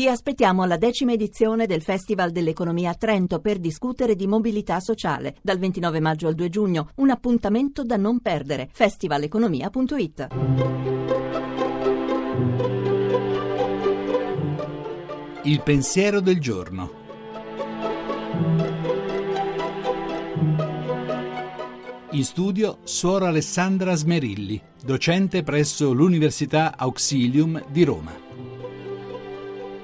Ti aspettiamo alla decima edizione del Festival dell'Economia a Trento per discutere di mobilità sociale dal 29 maggio al 2 giugno. Un appuntamento da non perdere. festivaleconomia.it. Il pensiero del giorno. In studio Suora Alessandra Smerilli, docente presso l'Università Auxilium di Roma.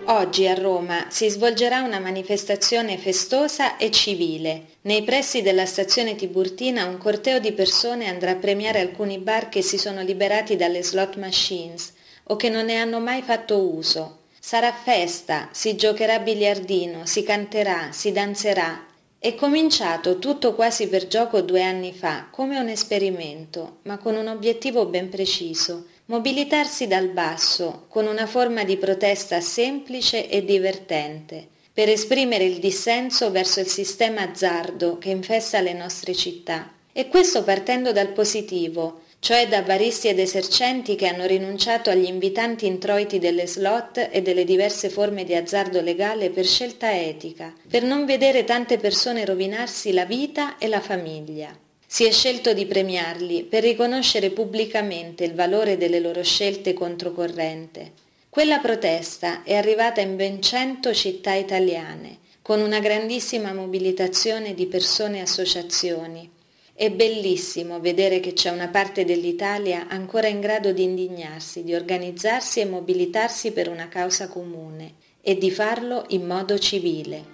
Oggi a Roma si svolgerà una manifestazione festosa e civile. Nei pressi della stazione Tiburtina un corteo di persone andrà a premiare alcuni bar che si sono liberati dalle slot machines o che non ne hanno mai fatto uso. Sarà festa, si giocherà biliardino, si canterà, si danzerà. È cominciato tutto quasi per gioco due anni fa, come un esperimento, ma con un obiettivo ben preciso mobilitarsi dal basso con una forma di protesta semplice e divertente, per esprimere il dissenso verso il sistema azzardo che infesta le nostre città. E questo partendo dal positivo, cioè da varisti ed esercenti che hanno rinunciato agli invitanti introiti delle slot e delle diverse forme di azzardo legale per scelta etica, per non vedere tante persone rovinarsi la vita e la famiglia. Si è scelto di premiarli per riconoscere pubblicamente il valore delle loro scelte controcorrente. Quella protesta è arrivata in ben cento città italiane, con una grandissima mobilitazione di persone e associazioni. È bellissimo vedere che c'è una parte dell'Italia ancora in grado di indignarsi, di organizzarsi e mobilitarsi per una causa comune e di farlo in modo civile.